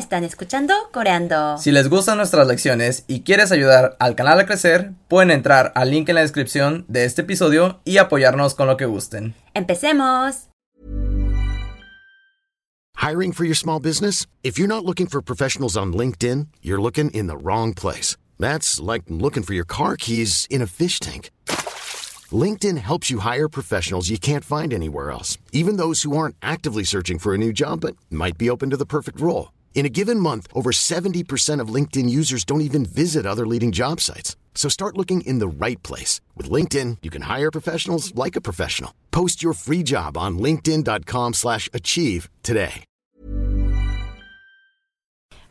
están escuchando Coreando. Si les gustan nuestras lecciones y quieres ayudar al canal a crecer, pueden entrar al link en la descripción de este episodio y apoyarnos con lo que gusten. ¡Empecemos! Hiring for your small business? If you're not looking for professionals on LinkedIn, you're looking in the wrong place. That's like looking for your car keys in a fish tank. LinkedIn helps you hire professionals you can't find anywhere else, even those who aren't actively searching for a new job but might be open to the perfect role. In a given month, over 70% of LinkedIn users don't even visit other leading job sites. So start looking in the right place. With LinkedIn, you can hire professionals like a professional. Post your free job on linkedin.com slash achieve today.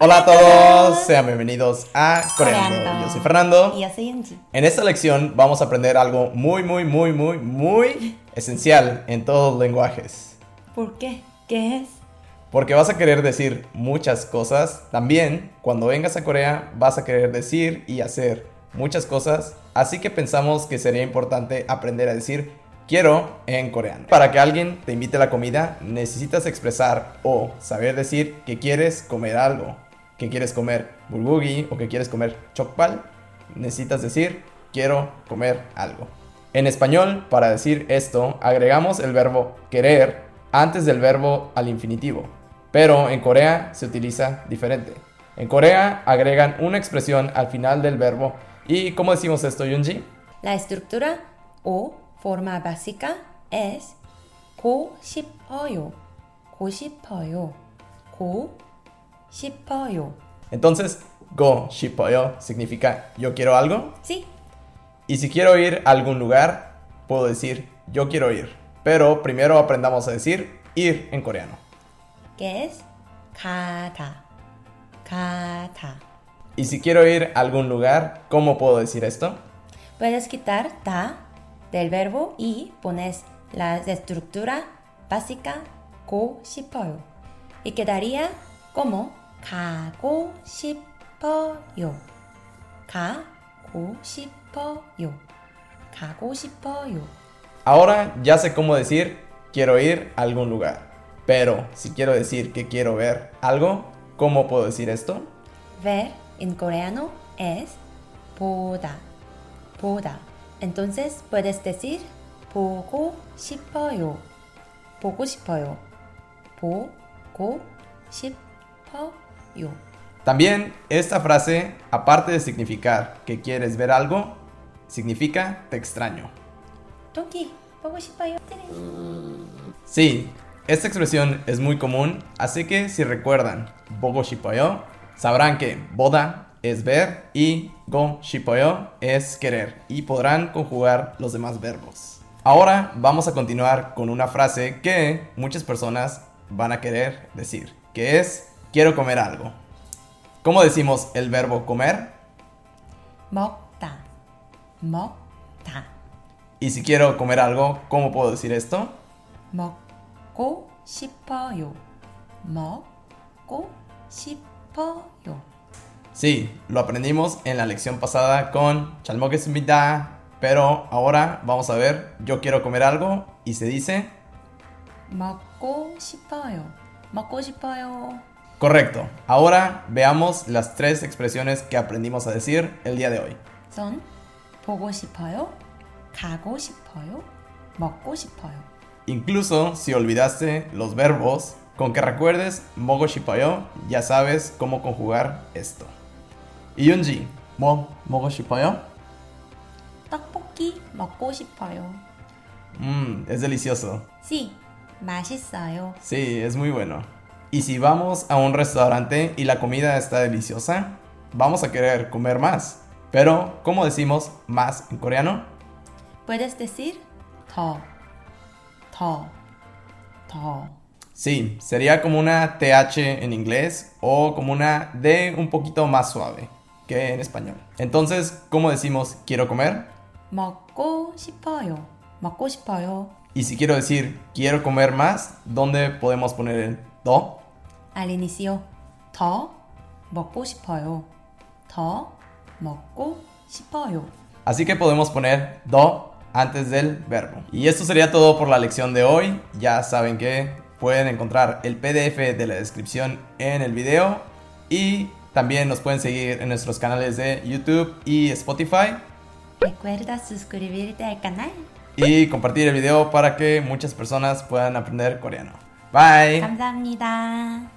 Hola a todos, sean bienvenidos a Coreando. Yo soy Fernando. Y yo soy Angie. En esta lección vamos a aprender algo muy, muy, muy, muy, muy esencial en todos los lenguajes. ¿Por qué? ¿Qué es? Porque vas a querer decir muchas cosas. También, cuando vengas a Corea, vas a querer decir y hacer muchas cosas. Así que pensamos que sería importante aprender a decir quiero en coreano. Para que alguien te invite a la comida, necesitas expresar o saber decir que quieres comer algo. Que quieres comer bulgogi o que quieres comer chokpal. Necesitas decir quiero comer algo. En español, para decir esto, agregamos el verbo querer antes del verbo al infinitivo Pero en Corea se utiliza diferente. En Corea agregan una expresión al final del verbo. ¿Y cómo decimos esto, Yunji? La estructura o forma básica es 고 싶어요. 고 싶어요. 고 싶어요. Entonces, go shipoyo significa yo quiero algo. Sí, Y si quiero ir a algún lugar, puedo decir yo quiero ir. Pero primero aprendamos a decir ir en coreano. ¿qué es? 가다. 가다. Y si quiero ir a algún lugar, ¿cómo puedo decir esto? Puedes quitar da del verbo y pones la estructura básica 고 싶어요. Y quedaría como 가고 싶어요. 가고 싶어요. 가고 싶어요. Ahora ya sé cómo decir quiero ir a algún lugar. Pero si quiero decir que quiero ver algo, ¿cómo puedo decir esto? Ver en coreano es 보다. 보다. Entonces puedes decir 보고 싶어요. 보고 싶어요. 보고 싶어요. También esta frase, aparte de significar que quieres ver algo, significa te extraño. 토끼 보고 싶어요. Sí, esta expresión es muy común, así que si recuerdan Bogo Shipoyo, sabrán que Boda es ver y Go Shipoyo es querer y podrán conjugar los demás verbos. Ahora vamos a continuar con una frase que muchas personas van a querer decir, que es quiero comer algo. ¿Cómo decimos el verbo comer? Mokta. Mokta. Y si quiero comer algo, ¿cómo puedo decir esto? Mokta. 먹고 싶어요. 먹고 싶어요. Sí, lo aprendimos en la lección pasada con 잘 먹겠습니다. Pero ahora vamos a ver, yo quiero comer algo y se dice 먹고 싶어요. 먹고 싶어요. correcto. Ahora veamos las tres expresiones que aprendimos a decir el día de hoy. son 보고 싶어요. 가고 싶어요. 먹고 싶어요. Incluso si olvidaste los verbos, con que recuerdes mogo shipayo, ya sabes cómo conjugar esto. Y Yunji, mo mogo shipayo? 떡볶이 먹고 싶어요. Mmm, es delicioso. Sí, 맛있어요. Sí, es muy bueno. Y si vamos a un restaurante y la comida está deliciosa, vamos a querer comer más. Pero, ¿cómo decimos más en coreano? Puedes decir 더, 더, 더. Sí, sería como una TH en inglés o como una D un poquito más suave que en español. Entonces, ¿cómo decimos quiero comer? 먹고 싶어요. 먹고 싶어요. Y si quiero decir quiero comer más, ¿dónde podemos poner el do? Al inicio 더 먹고 싶어요. 더 먹고 싶어요. Así que podemos poner do antes del verbo. Y esto sería todo por la lección de hoy. Ya saben que pueden encontrar el PDF de la descripción en el video Y también nos pueden seguir en nuestros canales de YouTube y Spotify. Recuerda suscribirte al canal. Y compartir el video para que muchas personas puedan aprender coreano. Bye. 감사합니다.